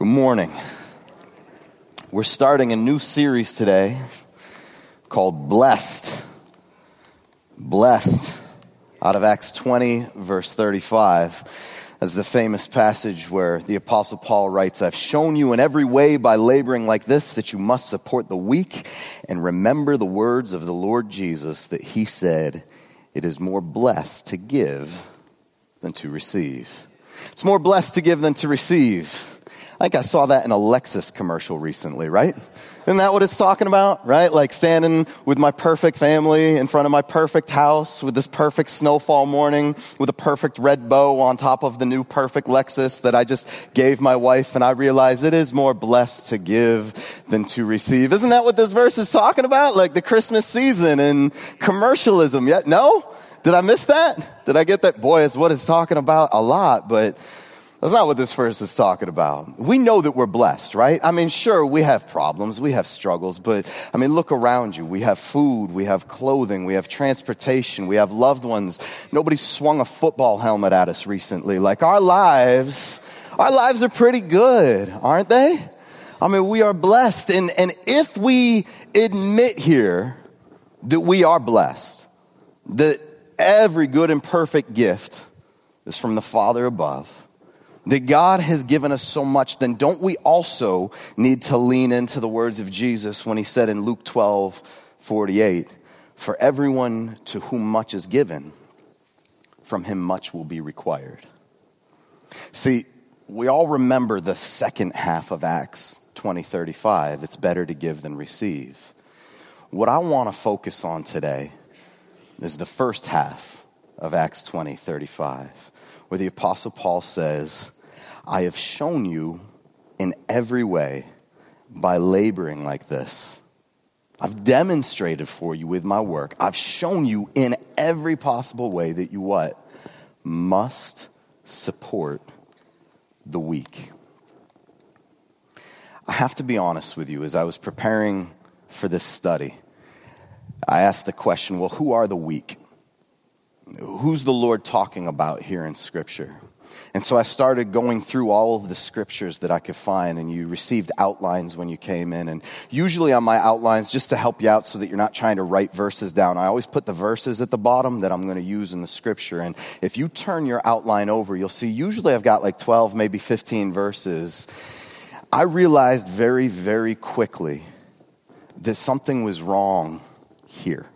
Good morning. We're starting a new series today called Blessed. Blessed out of Acts 20, verse 35, as the famous passage where the Apostle Paul writes, I've shown you in every way by laboring like this that you must support the weak and remember the words of the Lord Jesus that he said, It is more blessed to give than to receive. It's more blessed to give than to receive. I think I saw that in a Lexus commercial recently, right? Isn't that what it's talking about, right? Like standing with my perfect family in front of my perfect house with this perfect snowfall morning with a perfect red bow on top of the new perfect Lexus that I just gave my wife and I realize it is more blessed to give than to receive. Isn't that what this verse is talking about? Like the Christmas season and commercialism. Yet, no? Did I miss that? Did I get that? Boy, it's what it's talking about a lot, but that's not what this verse is talking about. We know that we're blessed, right? I mean, sure, we have problems, we have struggles, but I mean, look around you. We have food, we have clothing, we have transportation, we have loved ones. Nobody swung a football helmet at us recently. Like our lives, our lives are pretty good, aren't they? I mean, we are blessed. And, and if we admit here that we are blessed, that every good and perfect gift is from the Father above, that God has given us so much, then don't we also need to lean into the words of Jesus when he said in Luke 12, 48, For everyone to whom much is given, from him much will be required. See, we all remember the second half of Acts 20, 35. It's better to give than receive. What I want to focus on today is the first half of Acts 20, 35, where the Apostle Paul says, I have shown you in every way by laboring like this. I've demonstrated for you with my work. I've shown you in every possible way that you what? Must support the weak. I have to be honest with you, as I was preparing for this study, I asked the question well, who are the weak? Who's the Lord talking about here in Scripture? And so I started going through all of the scriptures that I could find, and you received outlines when you came in. And usually on my outlines, just to help you out so that you're not trying to write verses down, I always put the verses at the bottom that I'm going to use in the scripture. And if you turn your outline over, you'll see usually I've got like 12, maybe 15 verses. I realized very, very quickly that something was wrong here.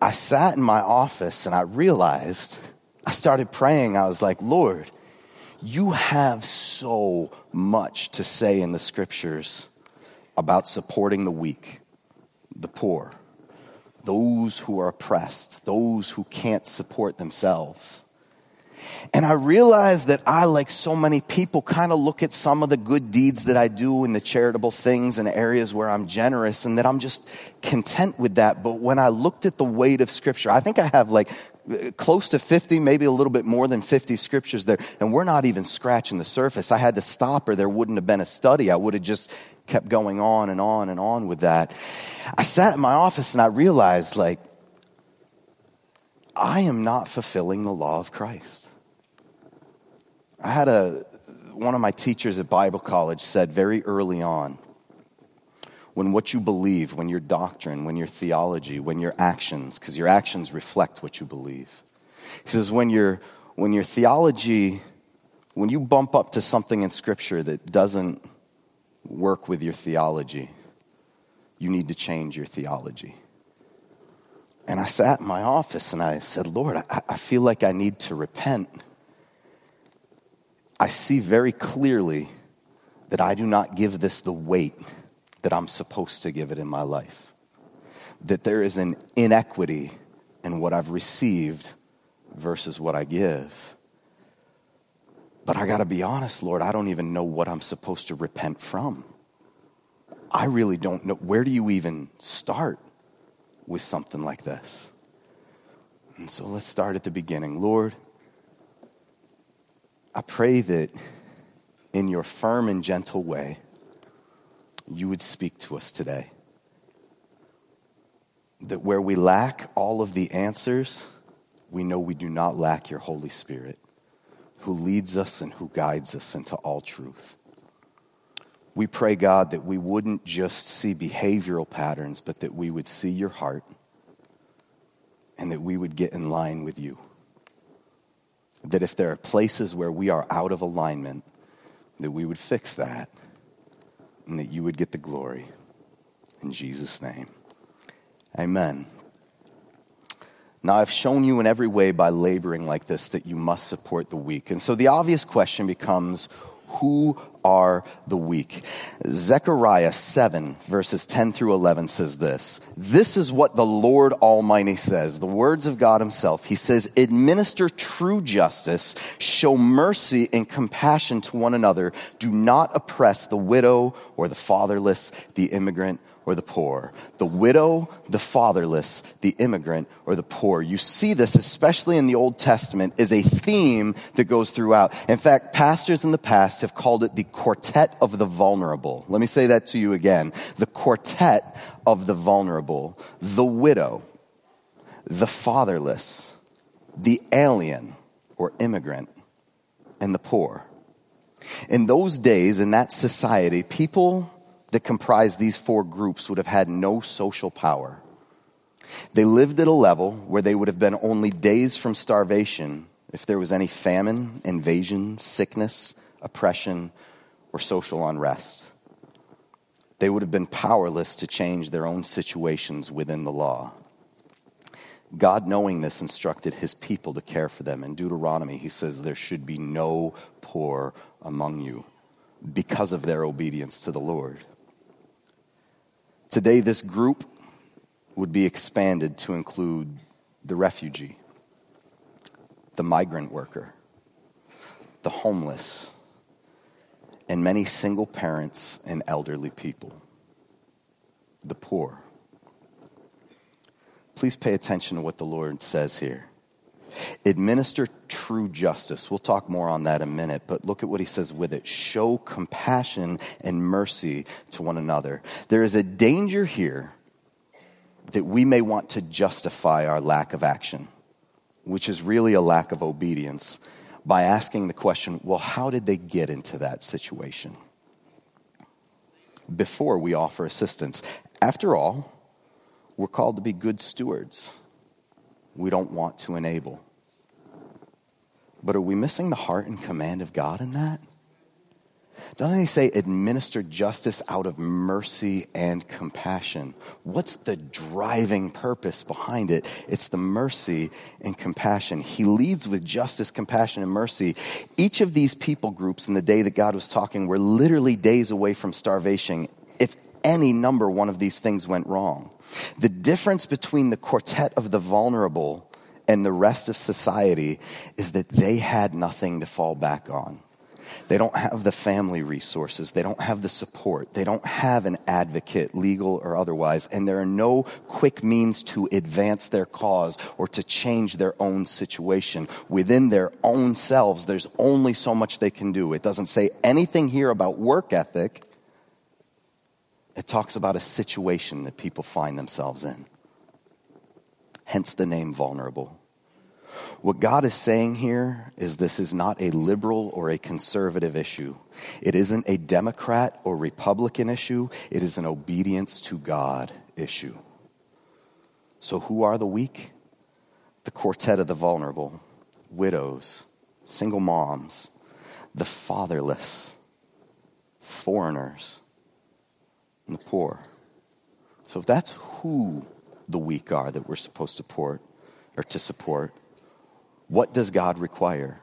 I sat in my office and I realized I started praying. I was like, Lord, you have so much to say in the scriptures about supporting the weak, the poor, those who are oppressed, those who can't support themselves. And I realized that I, like so many people, kind of look at some of the good deeds that I do and the charitable things and areas where I'm generous and that I'm just content with that. But when I looked at the weight of scripture, I think I have like close to 50, maybe a little bit more than 50 scriptures there, and we're not even scratching the surface. I had to stop or there wouldn't have been a study. I would have just kept going on and on and on with that. I sat in my office and I realized, like, I am not fulfilling the law of Christ. I had a, one of my teachers at Bible college said very early on, when what you believe, when your doctrine, when your theology, when your actions, because your actions reflect what you believe. He says, when your, when your theology, when you bump up to something in Scripture that doesn't work with your theology, you need to change your theology. And I sat in my office and I said, Lord, I, I feel like I need to repent. I see very clearly that I do not give this the weight that I'm supposed to give it in my life. That there is an inequity in what I've received versus what I give. But I got to be honest, Lord, I don't even know what I'm supposed to repent from. I really don't know. Where do you even start with something like this? And so let's start at the beginning. Lord, I pray that in your firm and gentle way, you would speak to us today. That where we lack all of the answers, we know we do not lack your Holy Spirit. who leads us and who guides us into all truth. We pray, God, that we wouldn't just see behavioral patterns, but that we would see your heart and that we would get in line with you. That if there are places where we are out of alignment, that we would fix that and that you would get the glory. In Jesus' name. Amen. Now, I've shown you in every way by laboring like this that you must support the weak. And so the obvious question becomes who are the weak? Zechariah 7, verses 10 through 11 says this This is what the Lord Almighty says, the words of God Himself. He says, Administer true justice, show mercy and compassion to one another, do not oppress the widow or the fatherless, the immigrant or the poor, the widow, the fatherless, the immigrant, or the poor. You see this, especially in the Old Testament, is a theme that goes throughout. In fact, pastors in the past have called it the quartet of the vulnerable. Let me say that to you again. The quartet of the vulnerable, the widow, the fatherless, the alien or immigrant, and the poor. In those days, in that society, people that comprised these four groups would have had no social power. They lived at a level where they would have been only days from starvation if there was any famine, invasion, sickness, oppression, or social unrest. They would have been powerless to change their own situations within the law. God, knowing this, instructed his people to care for them. In Deuteronomy, he says, There should be no poor among you because of their obedience to the Lord. Today, this group would be expanded to include the refugee, the migrant worker, the homeless, and many single parents and elderly people, the poor. Please pay attention to what the Lord says here. Administer true justice. We'll talk more on that in a minute, but look at what he says with it. Show compassion and mercy to one another. There is a danger here that we may want to justify our lack of action, which is really a lack of obedience, by asking the question well, how did they get into that situation? Before we offer assistance. After all, we're called to be good stewards. We don't want to enable. But are we missing the heart and command of God in that? Doesn't he say administer justice out of mercy and compassion? What's the driving purpose behind it? It's the mercy and compassion. He leads with justice, compassion, and mercy. Each of these people groups in the day that God was talking were literally days away from starvation if any number one of these things went wrong. The difference between the quartet of the vulnerable and the rest of society is that they had nothing to fall back on. They don't have the family resources. They don't have the support. They don't have an advocate, legal or otherwise. And there are no quick means to advance their cause or to change their own situation. Within their own selves, there's only so much they can do. It doesn't say anything here about work ethic. It talks about a situation that people find themselves in. Hence the name vulnerable. What God is saying here is this is not a liberal or a conservative issue. It isn't a Democrat or Republican issue. It is an obedience to God issue. So, who are the weak? The quartet of the vulnerable, widows, single moms, the fatherless, foreigners, and the poor. So, if that's who the weak are that we're supposed to support or to support, what does God require?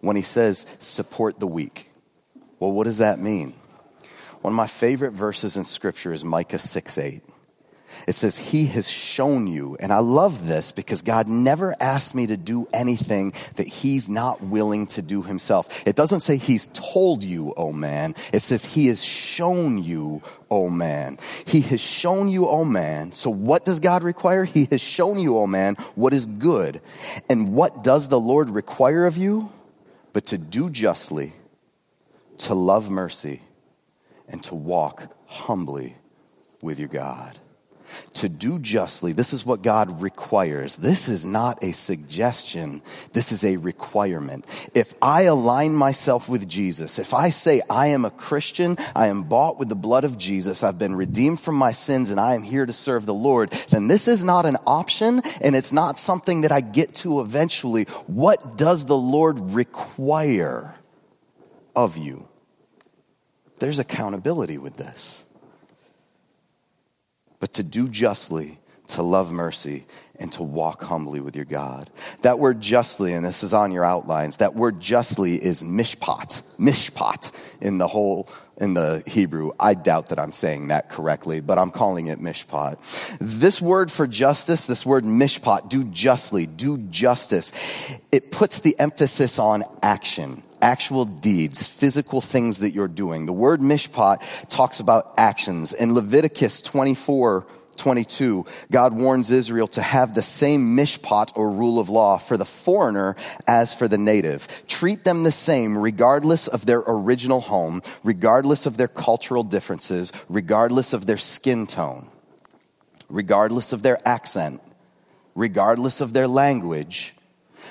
When he says support the weak, well, what does that mean? One of my favorite verses in scripture is Micah 6 8. It says, He has shown you. And I love this because God never asked me to do anything that He's not willing to do Himself. It doesn't say He's told you, oh man. It says He has shown you, oh man. He has shown you, oh man. So what does God require? He has shown you, oh man, what is good. And what does the Lord require of you? But to do justly, to love mercy, and to walk humbly with your God. To do justly. This is what God requires. This is not a suggestion. This is a requirement. If I align myself with Jesus, if I say I am a Christian, I am bought with the blood of Jesus, I've been redeemed from my sins, and I am here to serve the Lord, then this is not an option and it's not something that I get to eventually. What does the Lord require of you? There's accountability with this but to do justly, to love mercy, and to walk humbly with your God. That word justly, and this is on your outlines, that word justly is mishpat, mishpat in the whole in the Hebrew. I doubt that I'm saying that correctly, but I'm calling it mishpat. This word for justice, this word mishpat, do justly, do justice, it puts the emphasis on action actual deeds, physical things that you're doing. The word mishpat talks about actions. In Leviticus 24, 22, God warns Israel to have the same mishpat or rule of law for the foreigner as for the native. Treat them the same regardless of their original home, regardless of their cultural differences, regardless of their skin tone, regardless of their accent, regardless of their language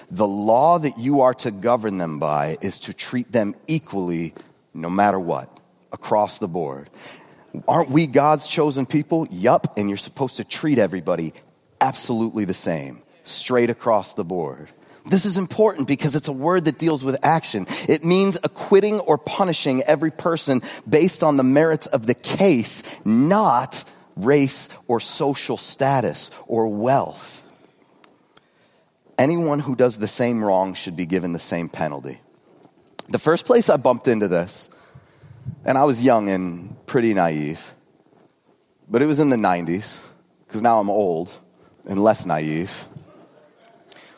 the law that you are to govern them by is to treat them equally no matter what, across the board. Aren't we God's chosen people? Yup, and you're supposed to treat everybody absolutely the same, straight across the board. This is important because it's a word that deals with action. It means acquitting or punishing every person based on the merits of the case, not race or social status or wealth anyone who does the same wrong should be given the same penalty. The first place I bumped into this, and I was young and pretty naive, but it was in the 90s, because now I'm old and less naive.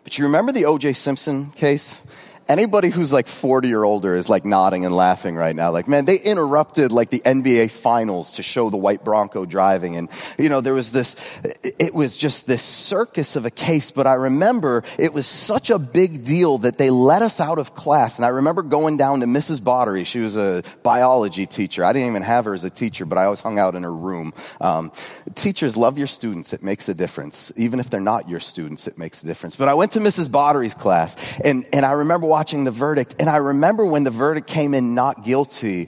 But you remember the O.J. Simpson case? Anybody who's like 40 or older is like nodding and laughing right now. Like, man, they interrupted like the NBA finals to show the white Bronco driving. And, you know, there was this, it was just this circus of a case. But I remember it was such a big deal that they let us out of class. And I remember going down to Mrs. Bottery. She was a biology teacher. I didn't even have her as a teacher, but I always hung out in her room. Um, teachers love your students. It makes a difference. Even if they're not your students, it makes a difference. But I went to Mrs. Bottery's class and, and I remember watching the verdict. And I remember when the verdict came in not guilty,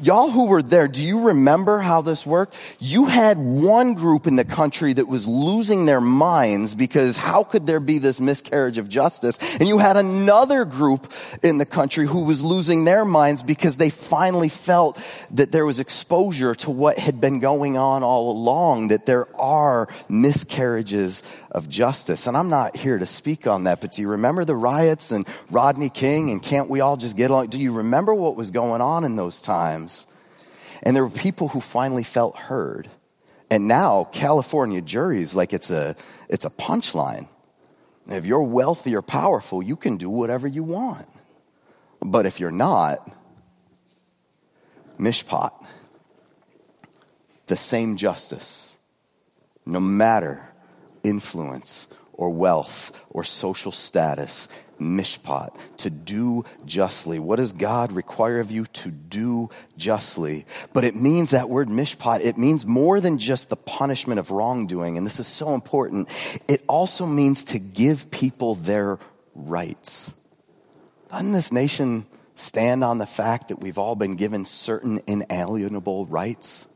y'all who were there, do you remember how this worked? You had one group in the country that was losing their minds because how could there be this miscarriage of justice? And you had another group in the country who was losing their minds because they finally felt that there was exposure to what had been going on all along, that there are miscarriages of justice. And I'm not here to speak on that, but do you remember the riots and Rodney King and can't we all just get along? Do you remember what was going on in those times? And there were people who finally felt heard. And now California juries, like it's a, it's a punchline. If you're wealthy or powerful, you can do whatever you want. But if you're not, mishpat, the same justice, no matter influence or wealth or social status. Mishpat, to do justly. What does God require of you to do justly? But it means that word mishpat, it means more than just the punishment of wrongdoing. And this is so important. It also means to give people their rights. Doesn't this nation stand on the fact that we've all been given certain inalienable rights?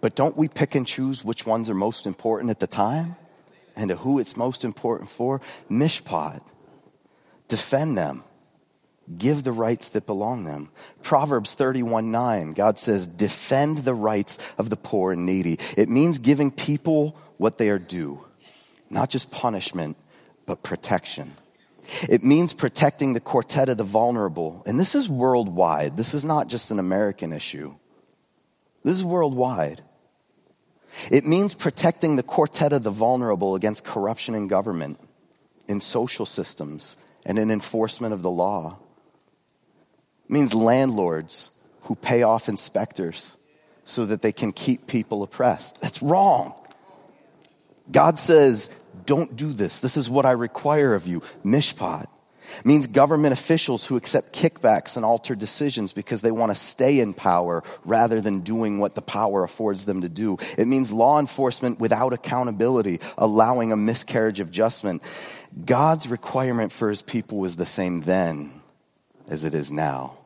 But don't we pick and choose which ones are most important at the time and to who it's most important for? Mishpat. Defend them. Give the rights that belong them. Proverbs 31 9, God says, defend the rights of the poor and needy. It means giving people what they are due, not just punishment, but protection. It means protecting the quartet of the vulnerable. And this is worldwide. This is not just an American issue. This is worldwide. It means protecting the quartet of the vulnerable against corruption in government, in social systems, and in enforcement of the law. It means landlords who pay off inspectors so that they can keep people oppressed. That's wrong. God says, don't do this. This is what I require of you. Mishpat. Means government officials who accept kickbacks and alter decisions because they want to stay in power rather than doing what the power affords them to do. It means law enforcement without accountability, allowing a miscarriage of justice. God's requirement for his people was the same then as it is now.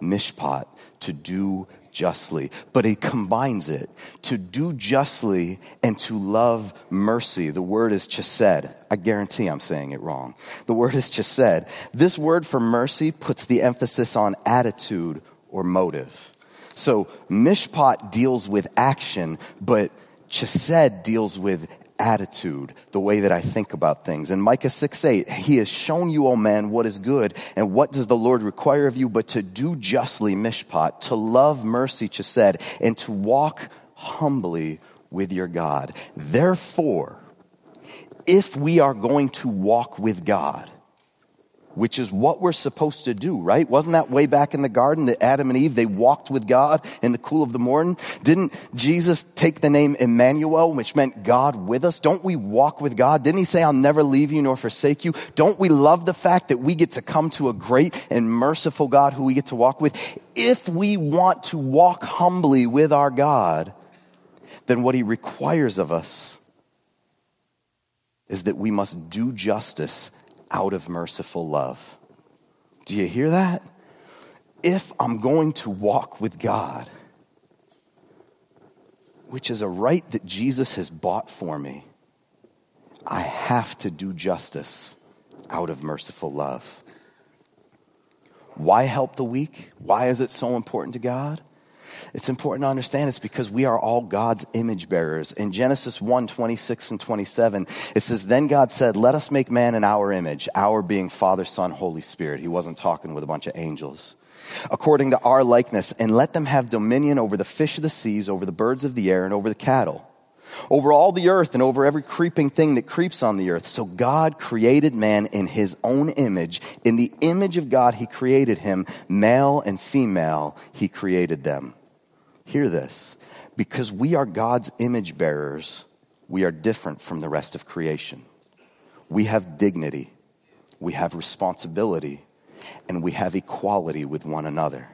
Mishpat, to do justly, but he combines it to do justly and to love mercy. The word is chesed. I guarantee I'm saying it wrong. The word is chesed. This word for mercy puts the emphasis on attitude or motive. So mishpat deals with action, but chesed deals with attitude, the way that I think about things. In Micah 6 8, He has shown you, O man, what is good, and what does the Lord require of you but to do justly, mishpat, to love mercy, chesed, and to walk humbly with your God. Therefore, if we are going to walk with God, which is what we're supposed to do, right? Wasn't that way back in the garden that Adam and Eve, they walked with God in the cool of the morning? Didn't Jesus take the name Emmanuel, which meant God with us? Don't we walk with God? Didn't he say, I'll never leave you nor forsake you? Don't we love the fact that we get to come to a great and merciful God who we get to walk with? If we want to walk humbly with our God, then what he requires of us is that we must do justice out of merciful love. Do you hear that? If I'm going to walk with God, which is a right that Jesus has bought for me, I have to do justice out of merciful love. Why help the weak? Why is it so important to God? It's important to understand it's because we are all God's image bearers. In Genesis 1 26 and 27, it says, Then God said, Let us make man in our image, our being Father, Son, Holy Spirit. He wasn't talking with a bunch of angels. According to our likeness, and let them have dominion over the fish of the seas, over the birds of the air, and over the cattle over all the earth and over every creeping thing that creeps on the earth. So God created man in his own image. In the image of God, he created him. Male and female, he created them. Hear this. Because we are God's image bearers, we are different from the rest of creation. We have dignity, we have responsibility, and we have equality with one another.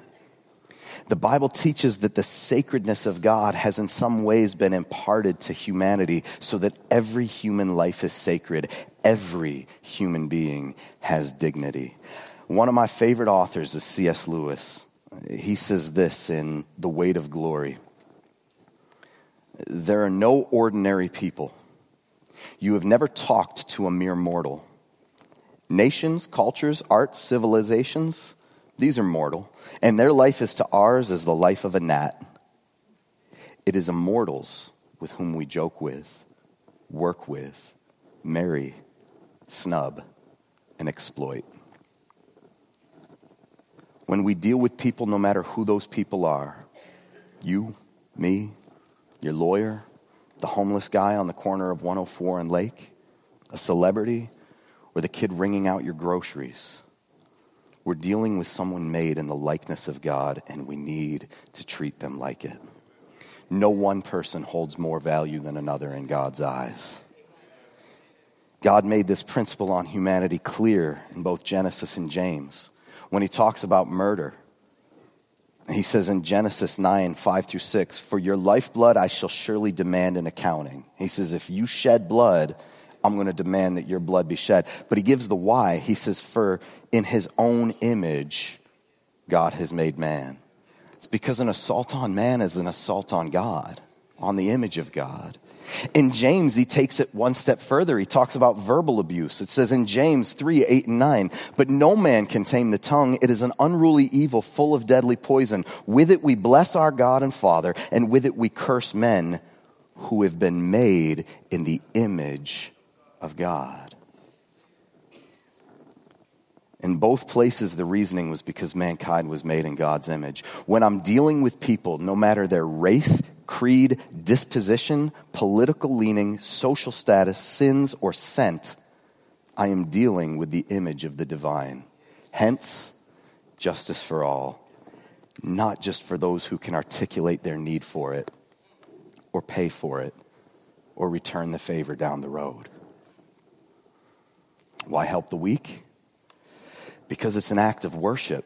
The Bible teaches that the sacredness of God has in some ways been imparted to humanity so that every human life is sacred. Every human being has dignity. One of my favorite authors is C.S. Lewis. He says this in The Weight of Glory There are no ordinary people. You have never talked to a mere mortal. Nations, cultures, arts, civilizations, these are mortal, and their life is to ours as the life of a gnat. It is immortals with whom we joke with, work with, marry, snub, and exploit when we deal with people, no matter who those people are you, me, your lawyer, the homeless guy on the corner of 104 and Lake, a celebrity, or the kid ringing out your groceries. We're dealing with someone made in the likeness of God, and we need to treat them like it. No one person holds more value than another in God's eyes. God made this principle on humanity clear in both Genesis and James when he talks about murder. He says in Genesis 9, 5 through 6, For your lifeblood I shall surely demand an accounting. He says, If you shed blood, I'm going to demand that your blood be shed. But he gives the why. He says, For in his own image, God has made man. It's because an assault on man is an assault on God, on the image of God. In James, he takes it one step further. He talks about verbal abuse. It says in James 3 8 and 9, but no man can tame the tongue. It is an unruly evil full of deadly poison. With it we bless our God and Father, and with it we curse men who have been made in the image of God. In both places, the reasoning was because mankind was made in God's image. When I'm dealing with people, no matter their race, creed, disposition, political leaning, social status, sins, or scent, I am dealing with the image of the divine. Hence, justice for all, not just for those who can articulate their need for it, or pay for it, or return the favor down the road. Why help the weak? Because it's an act of worship.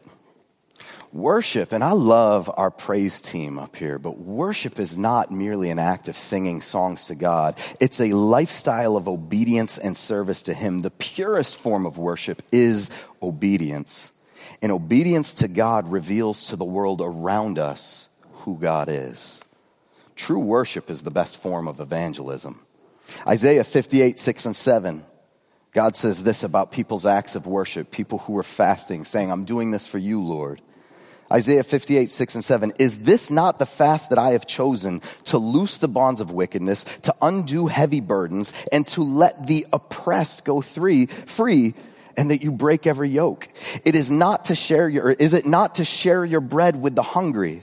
Worship, and I love our praise team up here, but worship is not merely an act of singing songs to God. It's a lifestyle of obedience and service to Him. The purest form of worship is obedience. And obedience to God reveals to the world around us who God is. True worship is the best form of evangelism. Isaiah 58, 6 and 7. God says this about people's acts of worship, people who are fasting, saying, I'm doing this for you, Lord. Isaiah 58, 6 and 7. Is this not the fast that I have chosen to loose the bonds of wickedness, to undo heavy burdens, and to let the oppressed go free, free, and that you break every yoke? It is not to share your, is it not to share your bread with the hungry,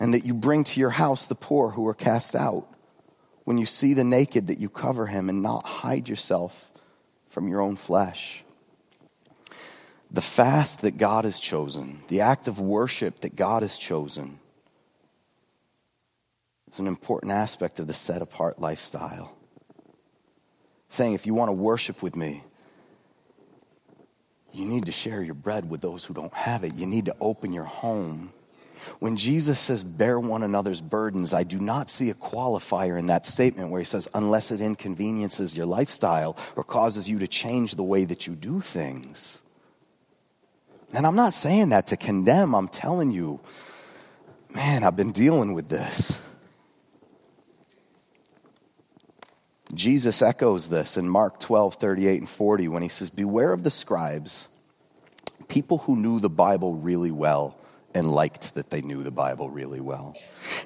and that you bring to your house the poor who are cast out? When you see the naked, that you cover him and not hide yourself from your own flesh. The fast that God has chosen, the act of worship that God has chosen, is an important aspect of the set apart lifestyle. Saying, if you want to worship with me, you need to share your bread with those who don't have it. You need to open your home when Jesus says, bear one another's burdens, I do not see a qualifier in that statement where he says, unless it inconveniences your lifestyle or causes you to change the way that you do things. And I'm not saying that to condemn, I'm telling you, man, I've been dealing with this. Jesus echoes this in Mark 12, 38 and 40 when he says, Beware of the scribes, people who knew the Bible really well and liked that they knew the Bible really well.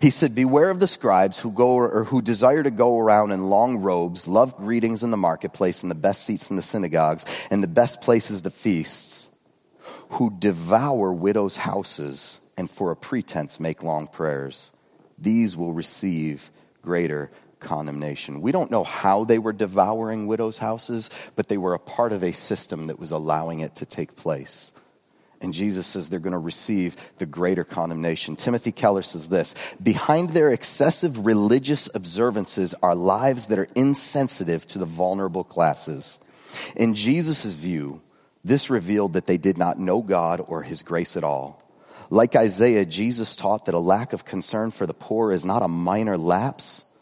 He said, Beware of the scribes who go or who desire to go around in long robes, love greetings in the marketplace, and the best seats in the synagogues, and the best places the feasts, who devour widows' houses, and for a pretense make long prayers. These will receive greater condemnation. We don't know how they were devouring widows' houses, but they were a part of a system that was allowing it to take place. And Jesus says they're going to receive the greater condemnation. Timothy Keller says this Behind their excessive religious observances are lives that are insensitive to the vulnerable classes. In Jesus' view, this revealed that they did not know God or his grace at all. Like Isaiah, Jesus taught that a lack of concern for the poor is not a minor lapse,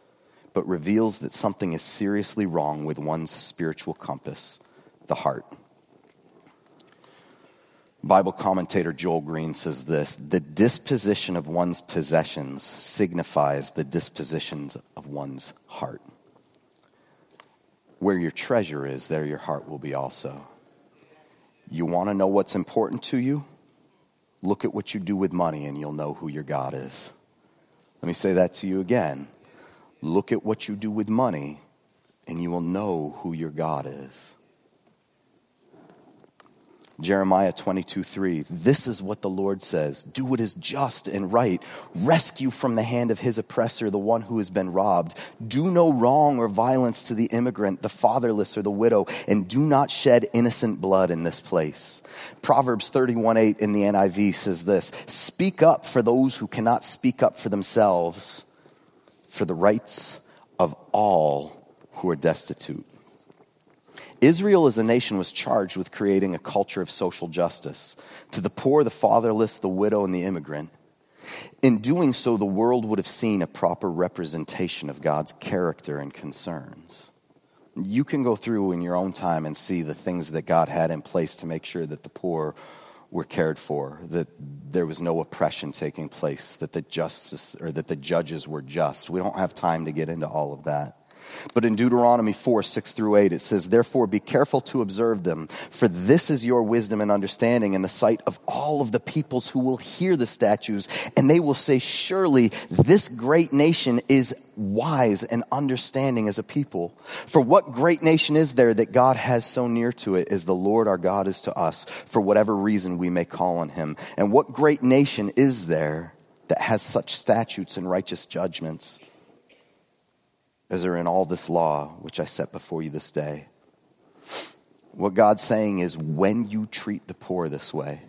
but reveals that something is seriously wrong with one's spiritual compass, the heart. Bible commentator Joel Green says this The disposition of one's possessions signifies the dispositions of one's heart. Where your treasure is, there your heart will be also. You want to know what's important to you? Look at what you do with money and you'll know who your God is. Let me say that to you again. Look at what you do with money and you will know who your God is. Jeremiah 22, 3. This is what the Lord says Do what is just and right. Rescue from the hand of his oppressor the one who has been robbed. Do no wrong or violence to the immigrant, the fatherless, or the widow, and do not shed innocent blood in this place. Proverbs 31, 8 in the NIV says this Speak up for those who cannot speak up for themselves, for the rights of all who are destitute. Israel as a nation was charged with creating a culture of social justice to the poor, the fatherless, the widow, and the immigrant. In doing so, the world would have seen a proper representation of God's character and concerns. You can go through in your own time and see the things that God had in place to make sure that the poor were cared for, that there was no oppression taking place, that the justice or that the judges were just. We don't have time to get into all of that. But in Deuteronomy 4, 6 through 8, it says, Therefore be careful to observe them, for this is your wisdom and understanding in the sight of all of the peoples who will hear the statutes, and they will say, Surely this great nation is wise and understanding as a people. For what great nation is there that God has so near to it as the Lord our God is to us, for whatever reason we may call on him? And what great nation is there that has such statutes and righteous judgments? As are in all this law which I set before you this day. What God's saying is when you treat the poor this way,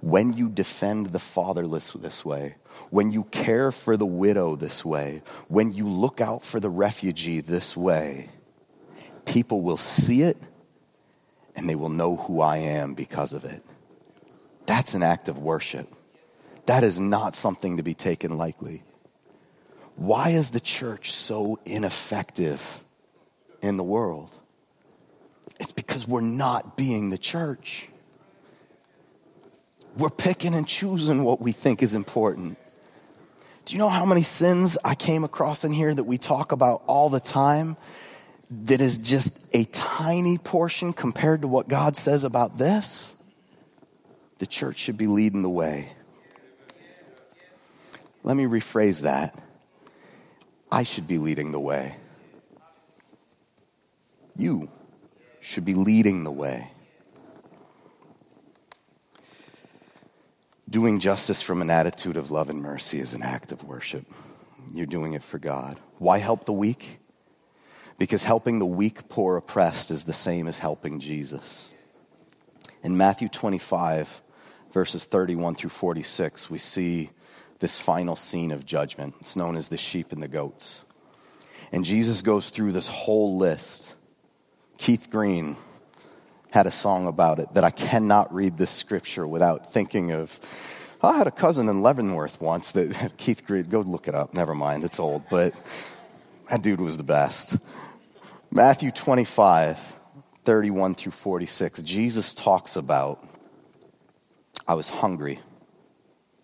when you defend the fatherless this way, when you care for the widow this way, when you look out for the refugee this way, people will see it and they will know who I am because of it. That's an act of worship. That is not something to be taken lightly. Why is the church so ineffective in the world? It's because we're not being the church. We're picking and choosing what we think is important. Do you know how many sins I came across in here that we talk about all the time that is just a tiny portion compared to what God says about this? The church should be leading the way. Let me rephrase that. I should be leading the way. You should be leading the way. Doing justice from an attitude of love and mercy is an act of worship. You're doing it for God. Why help the weak? Because helping the weak, poor, oppressed is the same as helping Jesus. In Matthew 25, verses 31 through 46, we see this final scene of judgment. It's known as the sheep and the goats. And Jesus goes through this whole list. Keith Green had a song about it that I cannot read this scripture without thinking of. I had a cousin in Leavenworth once that Keith Green, go look it up, never mind, it's old, but that dude was the best. Matthew 25, 31 through 46, Jesus talks about I was hungry,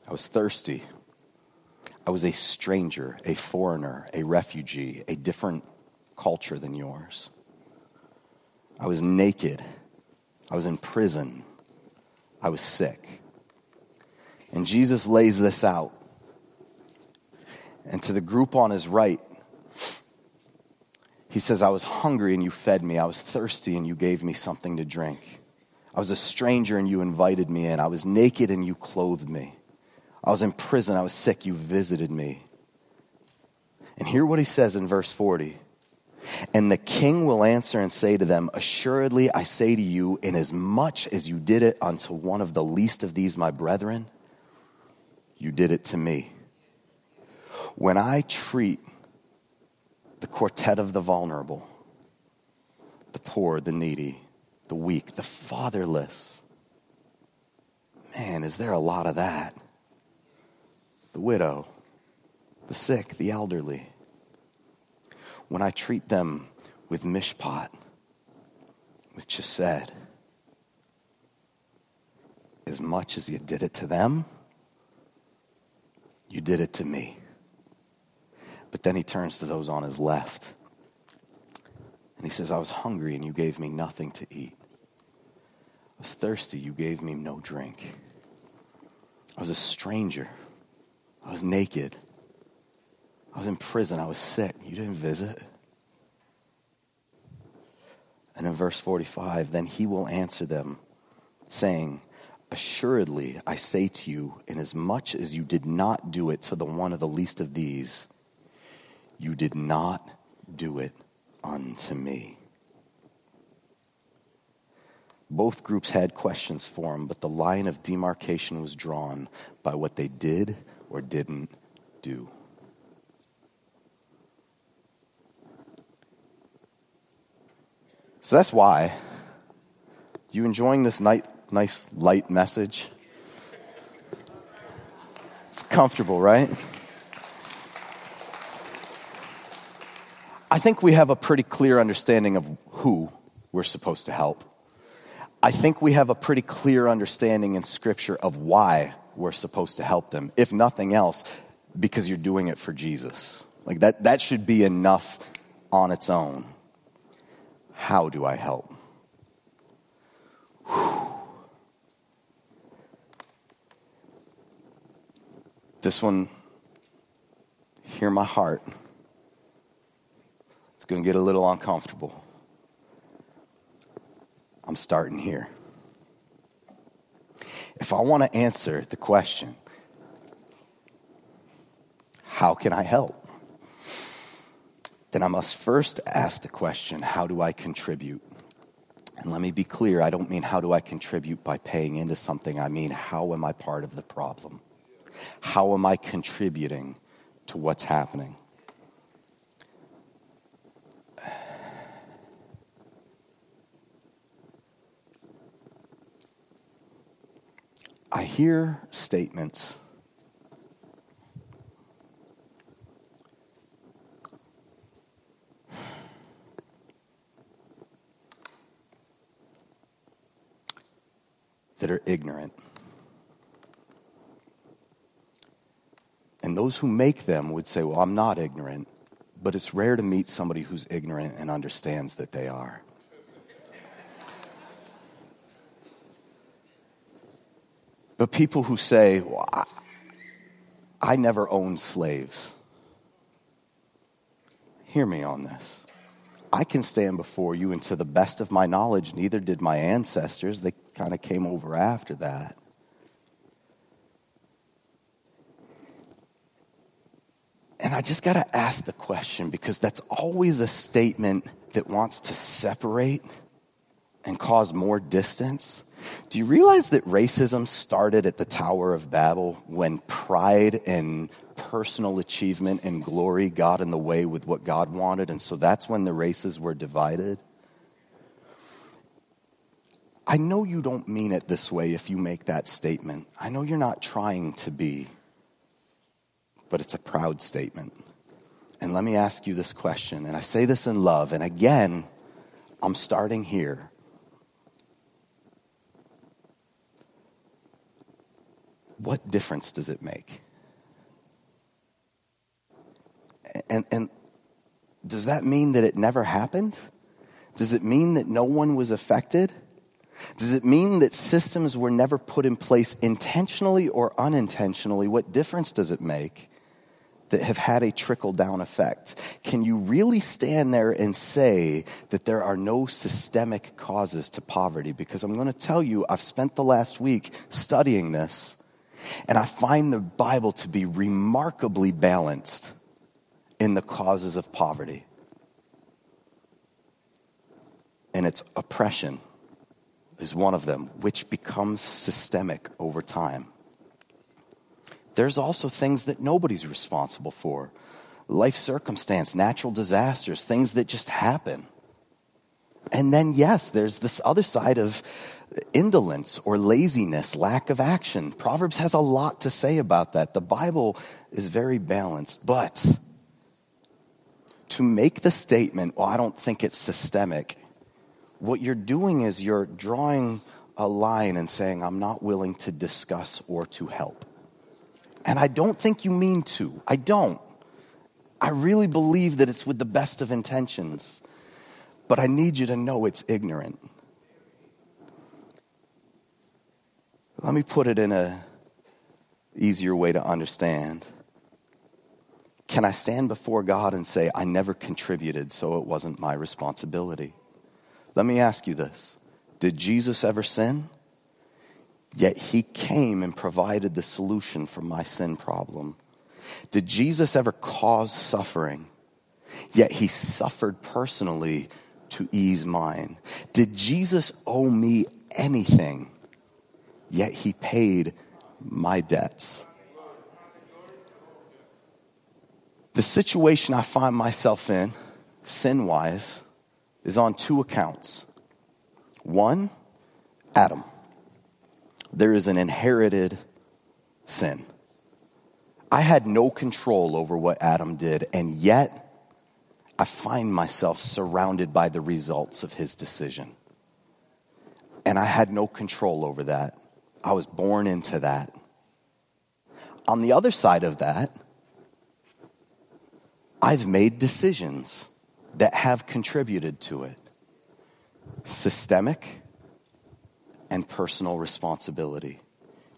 I was thirsty, I was a stranger, a foreigner, a refugee, a different culture than yours. I was naked I was in prison. I was sick. And Jesus lays this out. And to the group on his right, he says, I was hungry and you fed me. I was thirsty and you gave me something to drink. I was a stranger and you invited me in. I was naked and you clothed me. I was in prison. I was sick. You visited me. And hear what he says in verse 40. And the king will answer and say to them, Assuredly, I say to you, inasmuch as you did it unto one of the least of these, my brethren, you did it to me. When I treat the quartet of the vulnerable, the poor, the needy, the weak, the fatherless, man, is there a lot of that? The widow, the sick, the elderly when I treat them with mishpat, with chesed, as much as you did it to them, you did it to me. But then he turns to those on his left. And he says, I was hungry and you gave me nothing to eat. I was thirsty, you gave me no drink. I was a stranger. I was naked. I was in prison. I was sick. You didn't visit. And in verse 45, then he will answer them, saying, Assuredly, I say to you, inasmuch as you did not do it to the one of the least of these, you did not do it unto me. Both groups had questions for him, but the line of demarcation was drawn by what they did or didn't do. So that's why. You enjoying this night, nice light message? It's comfortable, right? I think we have a pretty clear understanding of who we're supposed to help. I think we have a pretty clear understanding in Scripture of why we're supposed to help them, if nothing else, because you're doing it for Jesus. Like that, that should be enough on its own. How do I help? This one, hear my heart. It's going to get a little uncomfortable. I'm starting here. If I want to answer the question, how can I help? then I must first ask the question how do I contribute? And let me be clear I don't mean how do I contribute by paying into something, I mean how am I part of the problem? How am I contributing to what's happening? I hear statements that are ignorant. And those who make them would say, Well, I'm not ignorant. But it's rare to meet somebody who's ignorant and understands that they are. But people who say, well, I, I never owned slaves. Hear me on this. I can stand before you, and to the best of my knowledge, neither did my ancestors. They kind of came over after that. And I just got to ask the question because that's always a statement that wants to separate and cause more distance. Do you realize that racism started at the Tower of Babel when pride and personal achievement and glory got in the way with what God wanted? And so that's when the races were divided. I know you don't mean it this way if you make that statement. I know you're not trying to be, but it's a proud statement. And let me ask you this question, and I say this in love, and again, I'm starting here. What difference does it make? And, and does that mean that it never happened? Does it mean that no one was affected? Does it mean that systems were never put in place intentionally or unintentionally? What difference does it make that have had a trickle down effect? Can you really stand there and say that there are no systemic causes to poverty? Because I'm going to tell you, I've spent the last week studying this, and I find the Bible to be remarkably balanced in the causes of poverty. And it's oppression is one of them, which becomes systemic over time. There's also things that nobody's responsible for life circumstance, natural disasters, things that just happen. And then, yes, there's this other side of indolence or laziness, lack of action. Proverbs has a lot to say about that. The Bible is very balanced, but to make the statement, well, I don't think it's systemic, what you're doing is you're drawing a line and saying, I'm not willing to discuss or to help. And I don't think you mean to. I don't. I really believe that it's with the best of intentions. But I need you to know it's ignorant. Let me put it in a easier way to understand. Can I stand before God and say, I never contributed, so it wasn't my responsibility? Let me ask you this Did Jesus ever sin? Yet he came and provided the solution for my sin problem. Did Jesus ever cause suffering? Yet he suffered personally to ease mine. Did Jesus owe me anything? Yet he paid my debts. The situation I find myself in, sin wise, is on two accounts. One, Adam. There is an inherited sin. I had no control over what Adam did, and yet I find myself surrounded by the results of his decision. And I had no control over that. I was born into that. On the other side of that, I've made decisions that have contributed to it systemic and personal responsibility.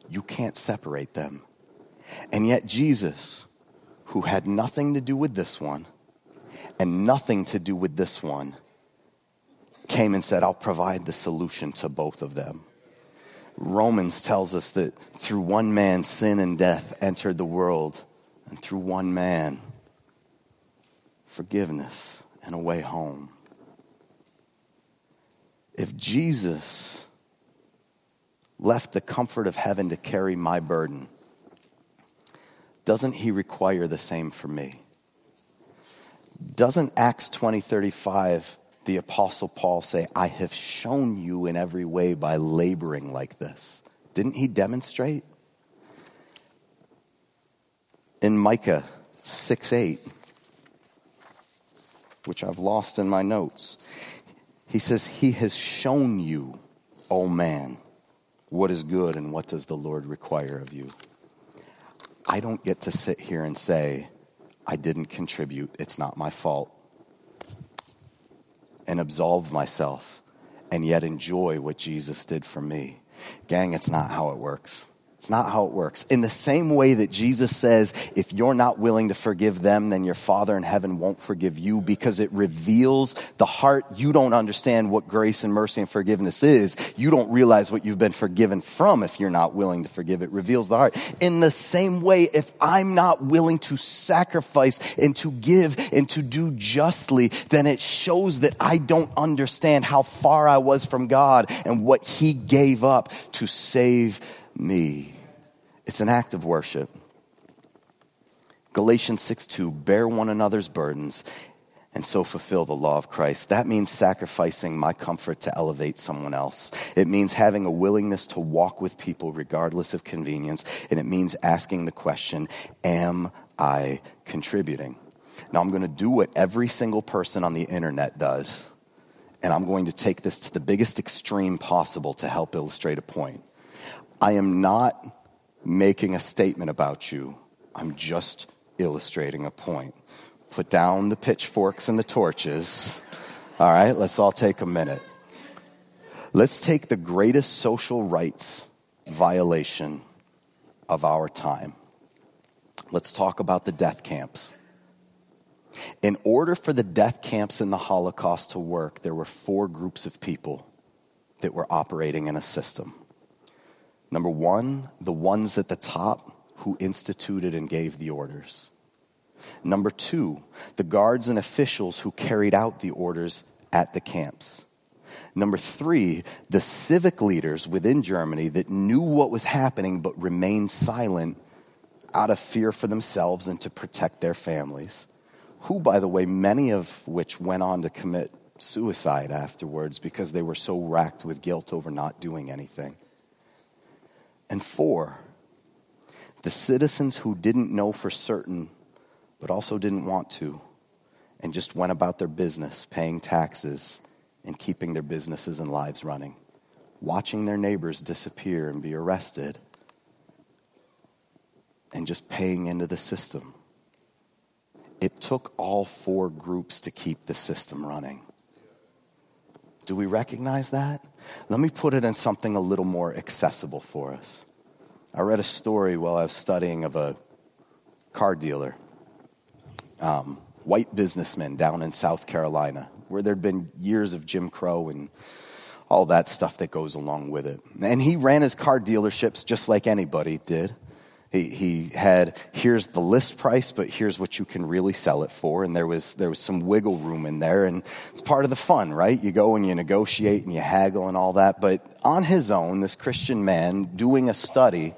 You can't separate them. And yet, Jesus, who had nothing to do with this one and nothing to do with this one, came and said, I'll provide the solution to both of them. Romans tells us that through one man, sin and death entered the world, and through one man, forgiveness and a way home. If Jesus left the comfort of heaven to carry my burden, doesn't he require the same for me? Doesn't Acts 20 35, the Apostle Paul say, I have shown you in every way by laboring like this? Didn't he demonstrate? In Micah 6 8, which I've lost in my notes, he says, He has shown you, O man, what is good and what does the Lord require of you. I don't get to sit here and say, I didn't contribute, it's not my fault, and absolve myself, and yet enjoy what Jesus did for me. Gang, it's not how it works. It's not how it works. In the same way that Jesus says, if you're not willing to forgive them, then your Father in heaven won't forgive you because it reveals the heart. You don't understand what grace and mercy and forgiveness is. You don't realize what you've been forgiven from if you're not willing to forgive. It reveals the heart. In the same way, if I'm not willing to sacrifice and to give and to do justly, then it shows that I don't understand how far I was from God and what He gave up to save me. It's an act of worship. Galatians 6 2, bear one another's burdens and so fulfill the law of Christ. That means sacrificing my comfort to elevate someone else. It means having a willingness to walk with people regardless of convenience. And it means asking the question, Am I contributing? Now, I'm going to do what every single person on the internet does. And I'm going to take this to the biggest extreme possible to help illustrate a point. I am not making a statement about you, I'm just illustrating a point. Put down the pitchforks and the torches. All right, let's all take a minute. Let's take the greatest social rights violation of our time. Let's talk about the death camps. In order for the death camps in the Holocaust to work, there were four groups of people that were operating in a system. Number one, the ones at the top who instituted and gave the orders. Number two, the guards and officials who carried out the orders at the camps. Number three, the civic leaders within Germany that knew what was happening but remained silent out of fear for themselves and to protect their families. Who, by the way, many of which went on to commit suicide afterwards because they were so racked with guilt over not doing anything. And four, the citizens who didn't know for certain, but also didn't want to, and just went about their business, paying taxes and keeping their businesses and lives running, watching their neighbors disappear and be arrested, and just paying into the system. It took all four groups to keep the system running. Do we recognize that? Let me put it in something a little more accessible for us. I read a story while I was studying of a car dealer, um, white businessman down in South Carolina, where there'd been years of Jim Crow and all that stuff that goes along with it. And he ran his car dealerships just like anybody did. He, he had here's the list price, but here's what you can really sell it for. And there was there was some wiggle room in there, and it's part of the fun, right? You go and you negotiate and you haggle and all that. But on his own, this Christian man doing a study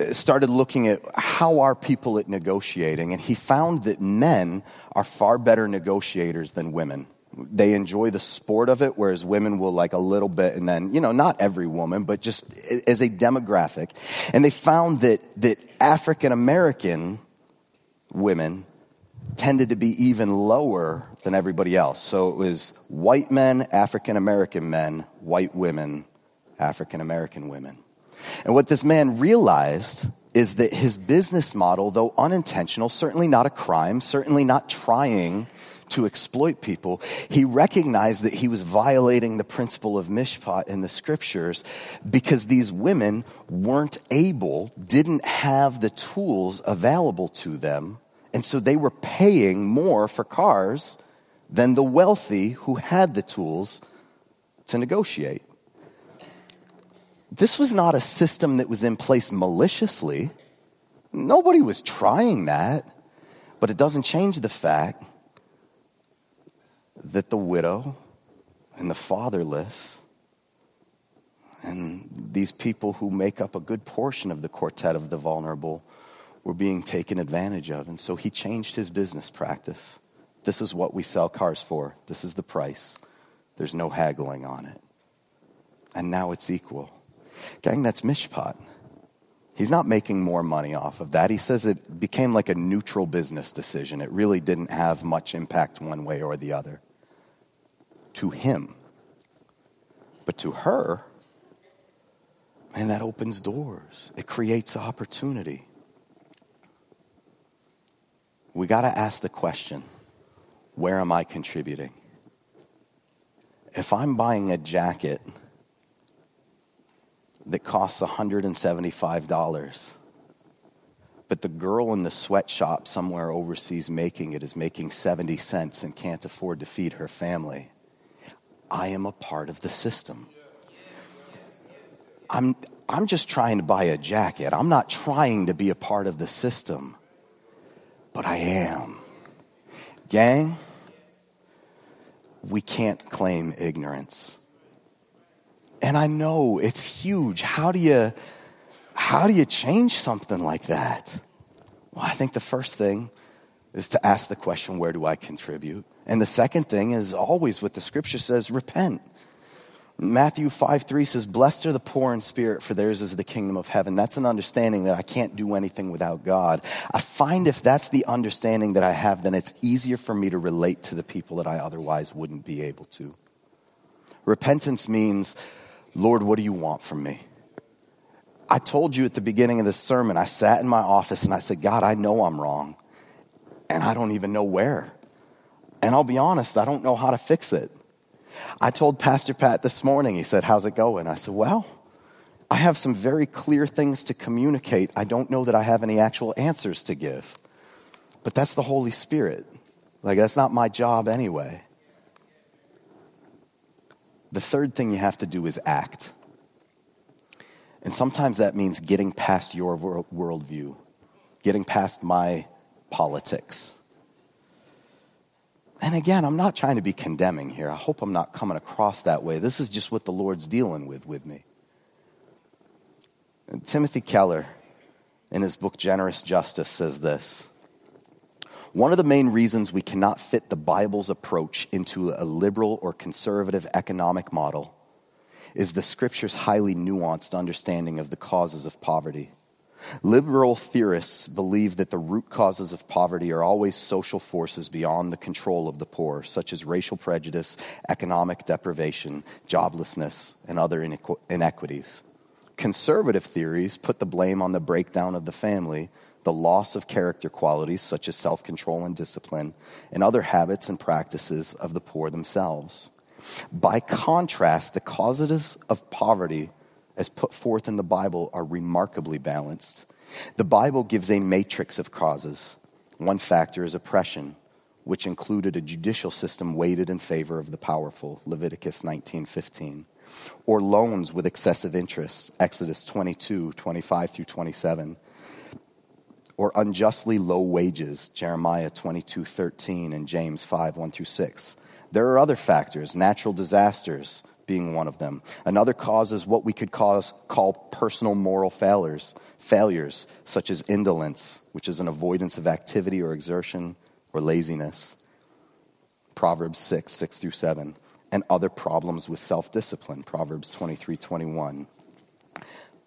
uh, started looking at how are people at negotiating, and he found that men are far better negotiators than women they enjoy the sport of it, whereas women will like a little bit, and then, you know, not every woman, but just as a demographic. And they found that, that African American women tended to be even lower than everybody else. So it was white men, African American men, white women, African American women. And what this man realized is that his business model, though unintentional, certainly not a crime, certainly not trying to exploit people, he recognized that he was violating the principle of mishpat in the scriptures because these women weren't able, didn't have the tools available to them, and so they were paying more for cars than the wealthy who had the tools to negotiate. This was not a system that was in place maliciously. Nobody was trying that. But it doesn't change the fact that the widow and the fatherless and these people who make up a good portion of the quartet of the vulnerable were being taken advantage of. And so he changed his business practice. This is what we sell cars for, this is the price. There's no haggling on it. And now it's equal. Gang, that's Mishpat. He's not making more money off of that. He says it became like a neutral business decision. It really didn't have much impact one way or the other. To him. But to her, man, that opens doors. It creates opportunity. We got to ask the question where am I contributing? If I'm buying a jacket that costs $175, but the girl in the sweatshop somewhere overseas making it is making 70 cents and can't afford to feed her family, I am a part of the system. I'm, I'm just trying to buy a jacket. I'm not trying to be a part of the system, but I am. Gang, we can't claim ignorance. And I know it's huge. How do you how do you change something like that? Well, I think the first thing is to ask the question, where do I contribute? And the second thing is always what the scripture says, repent. Matthew 5 3 says, Blessed are the poor in spirit, for theirs is the kingdom of heaven. That's an understanding that I can't do anything without God. I find if that's the understanding that I have, then it's easier for me to relate to the people that I otherwise wouldn't be able to. Repentance means Lord, what do you want from me? I told you at the beginning of this sermon, I sat in my office and I said, God, I know I'm wrong, and I don't even know where. And I'll be honest, I don't know how to fix it. I told Pastor Pat this morning, he said, How's it going? I said, Well, I have some very clear things to communicate. I don't know that I have any actual answers to give. But that's the Holy Spirit. Like, that's not my job anyway. The third thing you have to do is act. And sometimes that means getting past your worldview, getting past my politics. And again, I'm not trying to be condemning here. I hope I'm not coming across that way. This is just what the Lord's dealing with with me. And Timothy Keller, in his book Generous Justice, says this one of the main reasons we cannot fit the Bible's approach into a liberal or conservative economic model is the scripture's highly nuanced understanding of the causes of poverty. Liberal theorists believe that the root causes of poverty are always social forces beyond the control of the poor, such as racial prejudice, economic deprivation, joblessness, and other inequities. Conservative theories put the blame on the breakdown of the family the loss of character qualities such as self control and discipline, and other habits and practices of the poor themselves. By contrast, the causes of poverty, as put forth in the Bible, are remarkably balanced. The Bible gives a matrix of causes. One factor is oppression, which included a judicial system weighted in favor of the powerful, Leviticus 19:15, or loans with excessive interest, Exodus 22, 25 through 27 or unjustly low wages, Jeremiah 22:13 and James 5 1 through 6. There are other factors, natural disasters being one of them. Another cause is what we could cause, call personal moral failures, failures, such as indolence, which is an avoidance of activity or exertion, or laziness. Proverbs 6, 6 through 7. And other problems with self discipline, Proverbs 23, 21.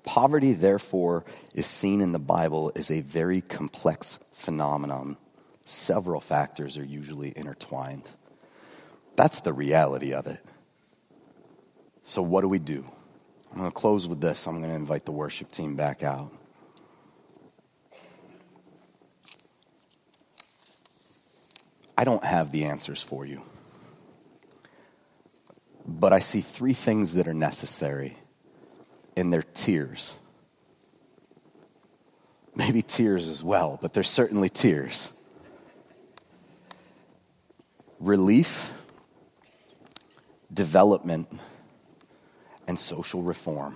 Poverty, therefore, is seen in the Bible as a very complex phenomenon. Several factors are usually intertwined. That's the reality of it. So, what do we do? I'm going to close with this. I'm going to invite the worship team back out. I don't have the answers for you. But I see three things that are necessary in their tiers. Maybe tears as well, but there's certainly tiers. Relief, development, and social reform.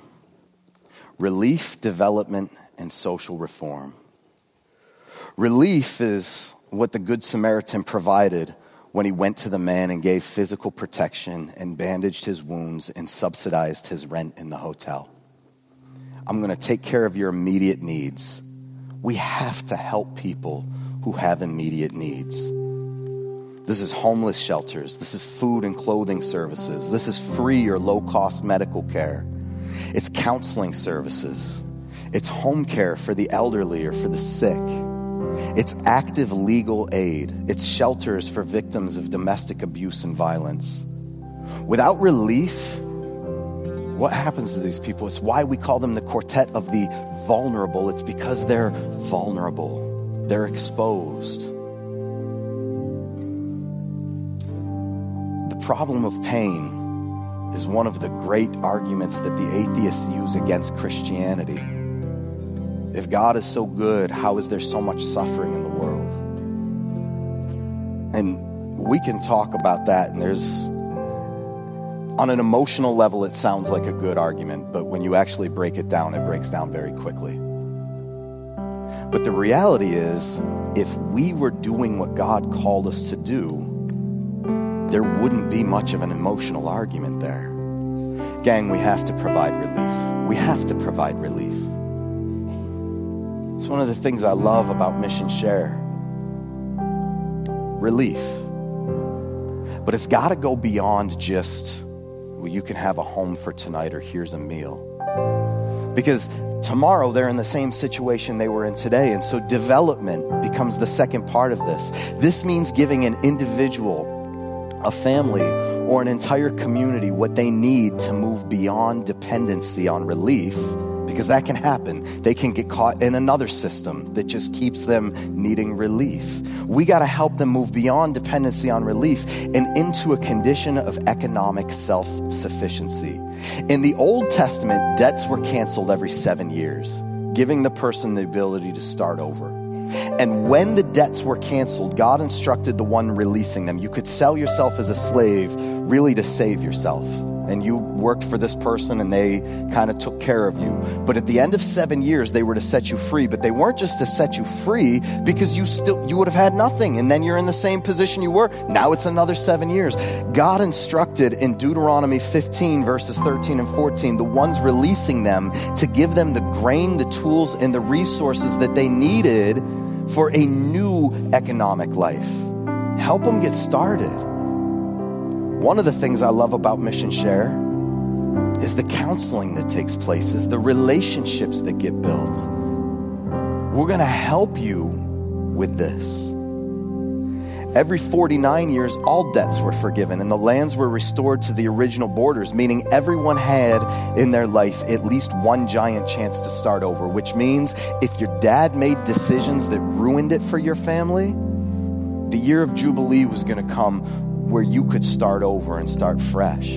Relief, development, and social reform. Relief is what the Good Samaritan provided when he went to the man and gave physical protection and bandaged his wounds and subsidized his rent in the hotel. I'm going to take care of your immediate needs. We have to help people who have immediate needs. This is homeless shelters. This is food and clothing services. This is free or low cost medical care. it's counseling services, it's home care for the elderly or for the sick. It's active legal aid. It's shelters for victims of domestic abuse and violence. Without relief, what happens to these people? It's why we call them the quartet of the vulnerable. It's because they're vulnerable, they're exposed. Problem of pain is one of the great arguments that the atheists use against Christianity. If God is so good, how is there so much suffering in the world? And we can talk about that, and there's, on an emotional level, it sounds like a good argument, but when you actually break it down, it breaks down very quickly. But the reality is, if we were doing what God called us to do, there wouldn't be much of an emotional argument there. Gang, we have to provide relief. We have to provide relief. It's one of the things I love about Mission Share relief. But it's got to go beyond just, well, you can have a home for tonight or here's a meal. Because tomorrow they're in the same situation they were in today. And so development becomes the second part of this. This means giving an individual, a family, or an entire community what they need to move beyond dependency on relief because that can happen. They can get caught in another system that just keeps them needing relief. We got to help them move beyond dependency on relief and into a condition of economic self sufficiency. In the Old Testament, debts were canceled every seven years, giving the person the ability to start over. And when the debts were canceled, God instructed the one releasing them. You could sell yourself as a slave really to save yourself and you worked for this person and they kind of took care of you. But at the end of seven years, they were to set you free. But they weren't just to set you free because you still you would have had nothing, and then you're in the same position you were. Now it's another seven years. God instructed in Deuteronomy 15, verses 13 and 14, the ones releasing them to give them the grain, the tools, and the resources that they needed for a new economic life. Help them get started. One of the things I love about Mission Share is the counseling that takes place, is the relationships that get built. We're going to help you with this. Every 49 years, all debts were forgiven and the lands were restored to the original borders, meaning everyone had in their life at least one giant chance to start over, which means if your dad made decisions that ruined it for your family, the year of Jubilee was going to come where you could start over and start fresh.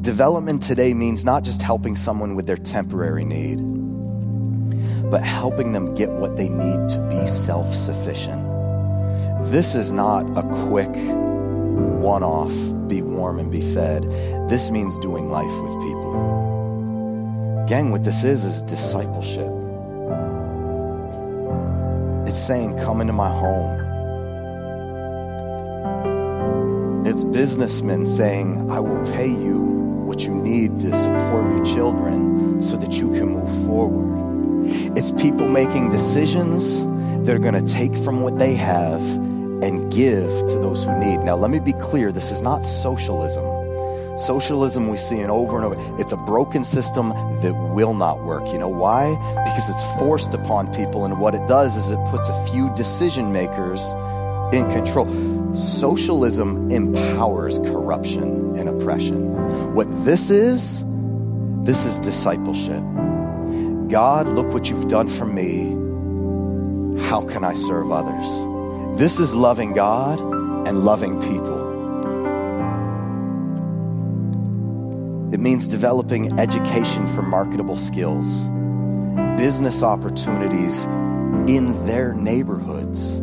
Development today means not just helping someone with their temporary need, but helping them get what they need to be self sufficient. This is not a quick one off, be warm and be fed. This means doing life with people. Gang, what this is, is discipleship. It's saying, Come into my home. It's businessmen saying, I will pay you what you need to support your children so that you can move forward. It's people making decisions that are going to take from what they have and give to those who need. Now, let me be clear this is not socialism. Socialism we see it over and over. It's a broken system that will not work. You know why? Because it's forced upon people, and what it does is it puts a few decision makers in control. Socialism empowers corruption and oppression. What this is, this is discipleship. God, look what you've done for me. How can I serve others? This is loving God and loving people. It means developing education for marketable skills, business opportunities in their neighborhoods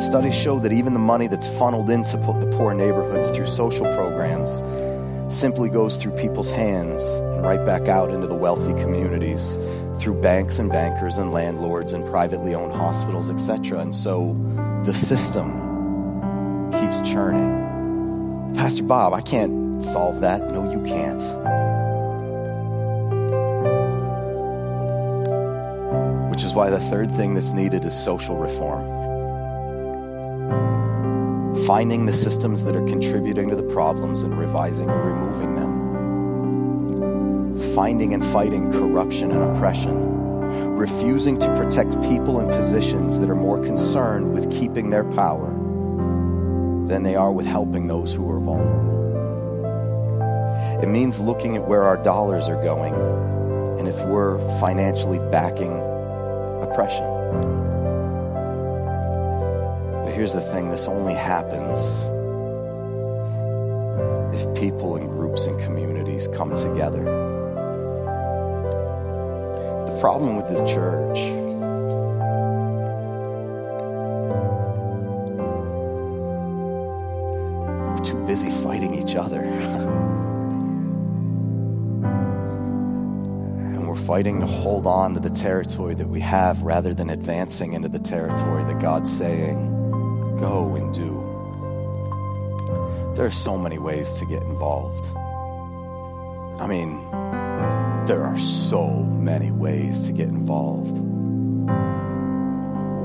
Studies show that even the money that's funneled into the poor neighborhoods through social programs simply goes through people's hands and right back out into the wealthy communities through banks and bankers and landlords and privately owned hospitals, etc. And so the system keeps churning. Pastor Bob, I can't solve that. No, you can't. Which is why the third thing that's needed is social reform finding the systems that are contributing to the problems and revising or removing them. Finding and fighting corruption and oppression, refusing to protect people in positions that are more concerned with keeping their power than they are with helping those who are vulnerable. It means looking at where our dollars are going and if we're financially backing oppression. But here's the thing this only happens if people and groups and communities come together. Problem with the church we're too busy fighting each other. and we're fighting to hold on to the territory that we have rather than advancing into the territory that God's saying, go and do. There are so many ways to get involved. I mean, there are so many ways to get involved.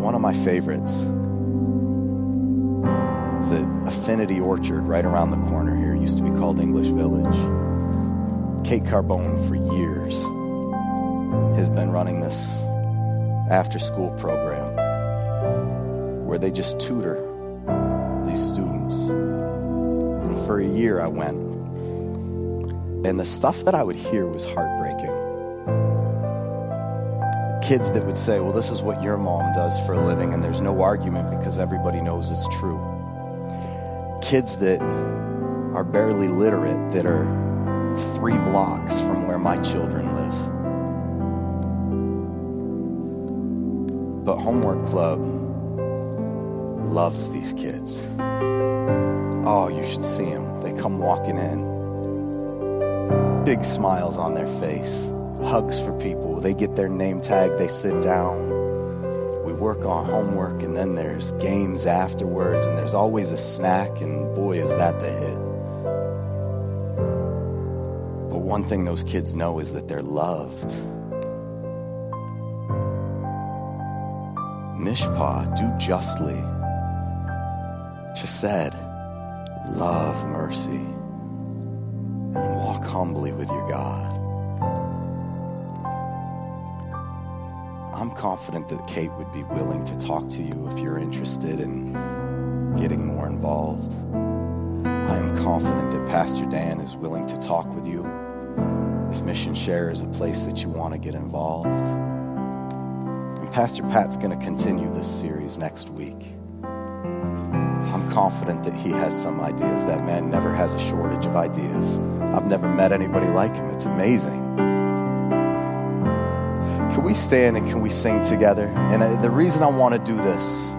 One of my favorites is at Affinity Orchard right around the corner here. It used to be called English Village. Kate Carbone, for years, has been running this after school program where they just tutor these students. And for a year, I went. And the stuff that I would hear was heartbreaking. Kids that would say, Well, this is what your mom does for a living, and there's no argument because everybody knows it's true. Kids that are barely literate, that are three blocks from where my children live. But Homework Club loves these kids. Oh, you should see them. They come walking in big smiles on their face, hugs for people. They get their name tag, they sit down. We work on homework, and then there's games afterwards, and there's always a snack, and boy, is that the hit. But one thing those kids know is that they're loved. Mishpat, do justly. Just said, love mercy humbly with your God. I'm confident that Kate would be willing to talk to you if you're interested in getting more involved. I am confident that Pastor Dan is willing to talk with you if Mission Share is a place that you want to get involved. And Pastor Pat's going to continue this series next week. I'm confident that he has some ideas. That man never has a shortage of ideas. I've never met anybody like him. It's amazing. Can we stand and can we sing together? And uh, the reason I want to do this,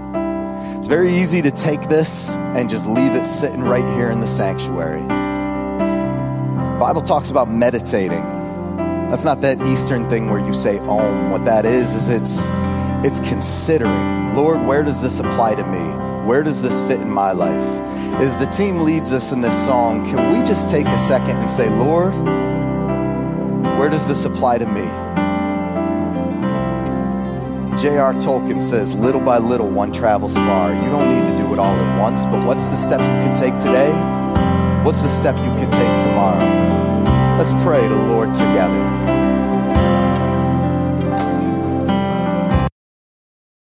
it's very easy to take this and just leave it sitting right here in the sanctuary. The Bible talks about meditating. That's not that Eastern thing where you say om. What that is is it's it's considering. Lord, where does this apply to me? Where does this fit in my life? As the team leads us in this song, can we just take a second and say, Lord, where does this apply to me? J.R. Tolkien says, little by little one travels far. You don't need to do it all at once, but what's the step you can take today? What's the step you can take tomorrow? Let's pray to Lord together.